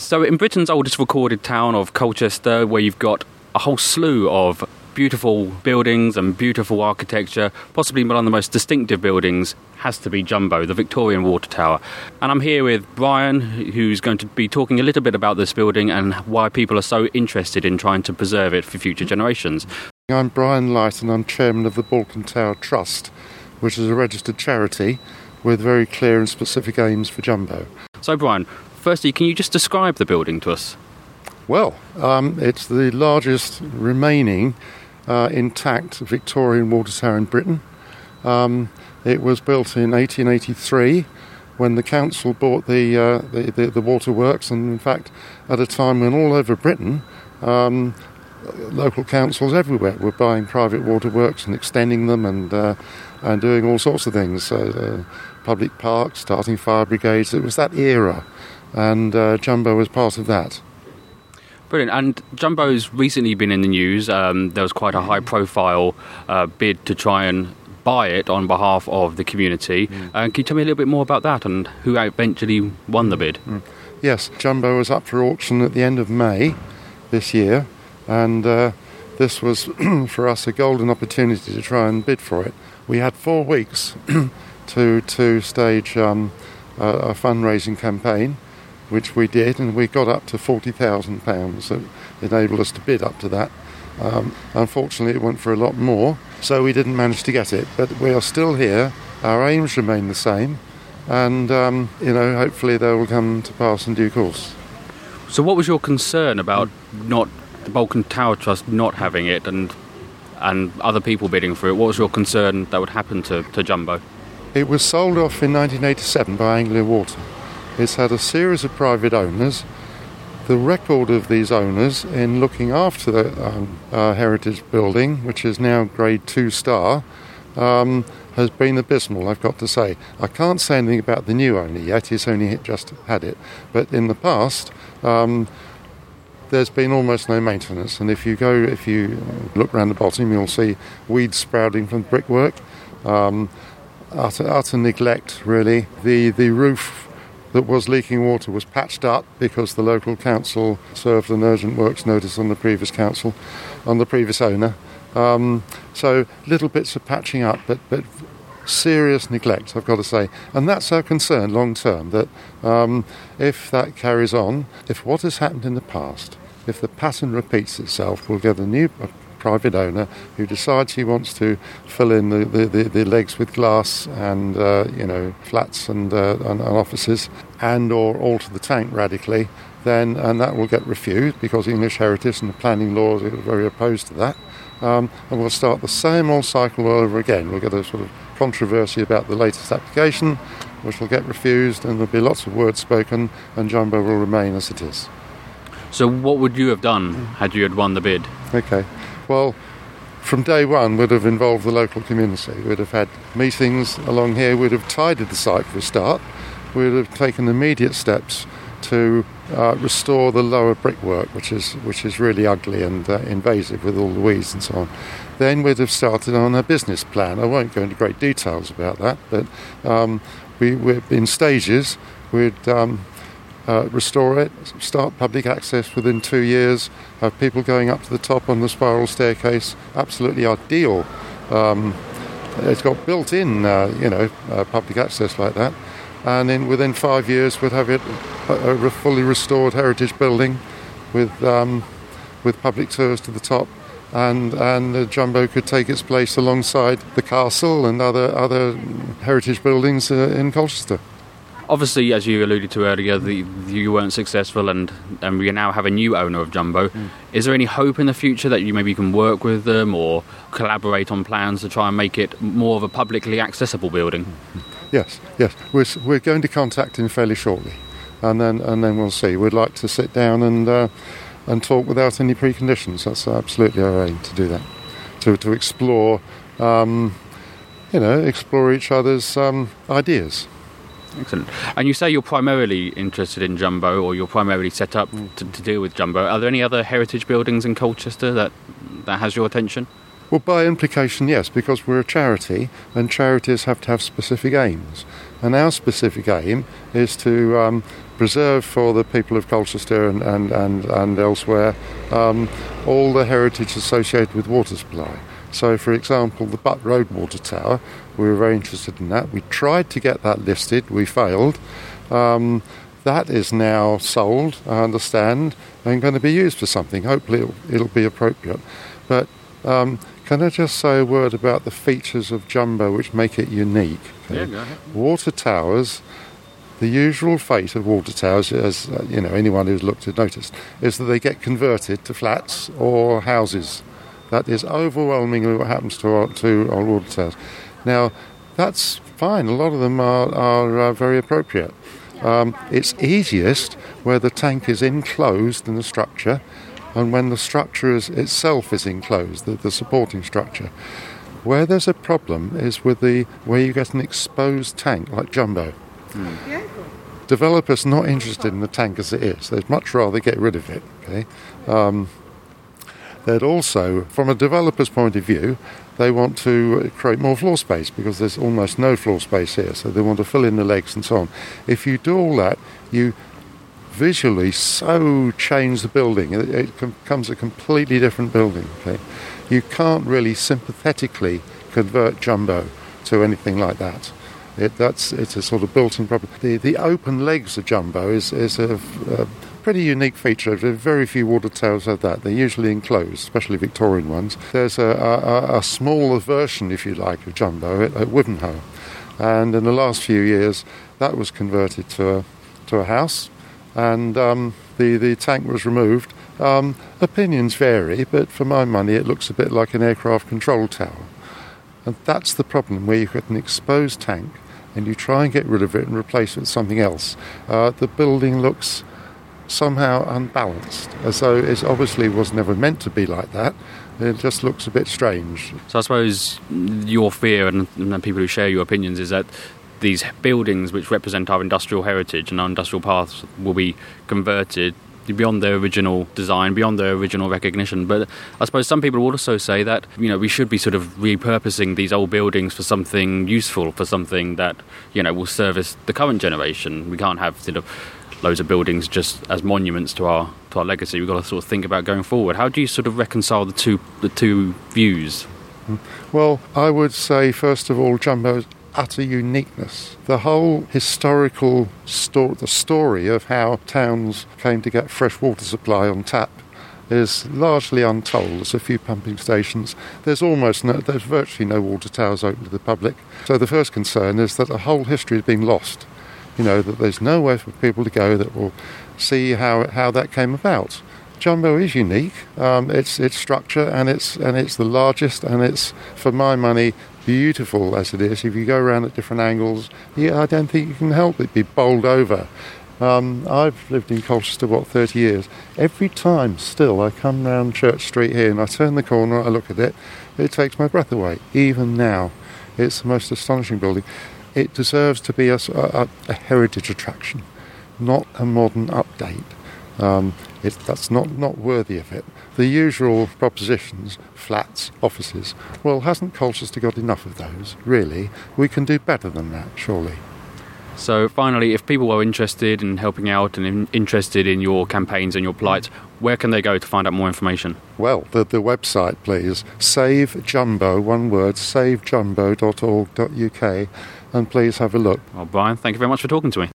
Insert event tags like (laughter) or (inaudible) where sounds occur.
So, in Britain's oldest recorded town of Colchester, where you've got a whole slew of beautiful buildings and beautiful architecture, possibly one of the most distinctive buildings has to be Jumbo, the Victorian Water Tower. And I'm here with Brian, who's going to be talking a little bit about this building and why people are so interested in trying to preserve it for future generations. I'm Brian Light and I'm chairman of the Balkerne Tower Trust, which is a registered charity with very clear and specific aims for Jumbo. So, Brian, firstly, can you just describe the building to us? Well, um, it's the largest remaining uh, intact Victorian water tower in Britain. Um, it was built in 1883 when the council bought the, uh, the, the, the, waterworks, and in fact, at a time when all over Britain, um, local councils everywhere were buying private waterworks and extending them and, uh, and doing all sorts of things. Uh, public parks, starting fire brigades. It was that era, and uh, Jumbo was part of that. Brilliant. And Jumbo's recently been in the news. Um, there was quite a high profile uh, bid to try and buy it on behalf of the community. Mm. Uh, can you tell me a little bit more about that and who eventually won the bid? Mm. Yes, Jumbo was up for auction at the end of May this year, and uh, this was (clears throat) for us a golden opportunity to try and bid for it. We had four weeks (clears throat) to, to stage um, a, a fundraising campaign which we did, and we got up to £40,000 that enabled us to bid up to that. Um, unfortunately, it went for a lot more, so we didn't manage to get it. But we are still here. Our aims remain the same, and um, you know, hopefully, they will come to pass in due course. So, what was your concern about not the Balkerne Tower Trust not having it, and and other people bidding for it? What was your concern that would happen to, to Jumbo? It was sold off in 1987 by Anglia Water. It's had a series of private owners. The record of these owners in looking after the um, uh, heritage building, which is now grade two star, um, has been abysmal, I've got to say. I can't say anything about the new owner yet, he's only just had it. But in the past, um, there's been almost no maintenance. And if you go, if you look around the bottom, you'll see weeds sprouting from the brickwork. Um, utter, utter neglect, really. The, the roof that was leaking water was patched up because the local council served an urgent works notice on the previous council, on the previous owner. Um, so little bits of patching up, but but serious neglect, I've got to say, and that's our concern long term. That um, if that carries on, if what has happened in the past, if the pattern repeats itself, we'll get a new private owner who decides he wants to fill in the, the, the, the legs with glass and uh, you know flats and, uh, and, and offices and or alter the tank radically then and that will get refused because English heritage and the planning laws are very opposed to that. Um, and we'll start the same old cycle all over again. We'll get a sort of controversy about the latest application, which will get refused, and there'll be lots of words spoken, and Jumbo will remain as it is. So, what would you have done had you had won the bid? Okay. Well, from day one would have involved the local community. We'd have had meetings along here, we'd have tidied the site for a start, we'd have taken immediate steps to uh, restore the lower brickwork, which is which is really ugly and uh, invasive with all the weeds and so on. Then we'd have started on a business plan. I won't go into great details about that, but um, we, in stages. We'd um, uh, restore it, start public access within two years, have people going up to the top on the spiral staircase. Absolutely ideal. Um, it's got built-in, uh, you know, uh, public access like that, and then within five years we'd have it a, a fully restored heritage building with um, with public tours to the top, and and the jumbo could take its place alongside the castle and other other heritage buildings uh, in Colchester obviously, as you alluded to earlier, the, you weren't successful, and, and we now have a new owner of Jumbo. Mm. Is there any hope in the future that you maybe can work with them or collaborate on plans to try and make it more of a publicly accessible building? Yes, yes. We're, we're going to contact him fairly shortly, and then and then we'll see. We'd like to sit down and uh, and talk without any preconditions. That's absolutely our aim to do that, to to explore. Um, you know, explore each other's um, ideas. Excellent. And you say you're primarily interested in Jumbo, or you're primarily set up mm. to, to, deal with Jumbo. Are there any other heritage buildings in Colchester that that has your attention? Well, by implication, yes, because we're a charity, and charities have to have specific aims. And our specific aim is to um, preserve for the people of Colchester and, and, and, and elsewhere um, all the heritage associated with water supply. So, for example, the Butt Road Water Tower, we were very interested in that. We tried to get that listed, we failed. Um, that is now sold, I understand, and going to be used for something. Hopefully, it'll, it'll be appropriate. But um, can I just say a word about the features of Jumbo which make it unique? Yeah, go ahead. Water towers, the usual fate of water towers, as uh, you know, anyone who's looked at noticed, is that they get converted to flats or houses. That is overwhelmingly what happens to our, to our water towers. Now, that's fine. A lot of them are, are uh, very appropriate. Um, it's easiest where the tank is enclosed in the structure and when the structure is, itself is enclosed, the, the supporting structure. Where there's a problem is with the where you get an exposed tank like jumbo. Developers not interested in the tank as it is. They'd much rather get rid of it. Okay. Um, they'd also, from a developer's point of view, they want to create more floor space because there's almost no floor space here. So they want to fill in the legs and so on. If you do all that, you visually so change the building. It, it com- becomes a completely different building. Okay, you can't really sympathetically convert jumbo to anything like that. It, that's it's a sort of built-in problem. The the open legs of jumbo is is a, a pretty unique feature. Very few water towers have that. They're usually enclosed, especially Victorian ones. There's a, a, a smaller version, if you like, of jumbo at, at Wivenhoe, and in the last few years, that was converted to a to a house and um, the, the tank was removed. Um, opinions vary, but for my money, it looks a bit like an aircraft control tower. And that's the problem where you've got an exposed tank and you try and get rid of it and replace it with something else. Uh, the building looks somehow unbalanced, as though it obviously was never meant to be like that. It just looks a bit strange. So I suppose your fear and, and people who share your opinions is that these buildings which represent our industrial heritage and our industrial paths will be converted beyond their original design, beyond their original recognition. But I suppose some people will also say that you know we should be sort of repurposing these old buildings for something useful, for something that you know will service the current generation. We can't have sort of loads of buildings just as monuments to our to our legacy. We've got to sort of think about going forward. How do you sort of reconcile the two the two views? Well, I would say, first of all, Jumbo's utter uniqueness. The whole historical sto- the story of how towns came to get fresh water supply on tap is largely untold. There's a few pumping stations. There's almost no, there's virtually no water towers open to the public. So the first concern is that the whole history has been lost. You know that there's nowhere for people to go that will see how how that came about. Jumbo is unique. Um, it's its structure and it's and it's the largest and it's for my money beautiful as it is. If you go around at different angles, yeah, I don't think you can help it be bowled over. Um, I've lived in Colchester what 30 years. Every time, still, I come round Church Street here and I turn the corner, I look at it, it takes my breath away. Even now, it's the most astonishing building. It deserves to be a, a, a heritage attraction, not a modern update. Um, it, that's not, not worthy of it. The usual propositions, flats, offices, well, hasn't Colchester got enough of those, really? We can do better than that, surely. So finally, if people are interested in helping out and in, interested in your campaigns and your plight, where can they go to find out more information? Well, the, the website, please, Save Jumbo, one word, savejumbo.org.uk, and please have a look. Well, Brian, thank you very much for talking to me.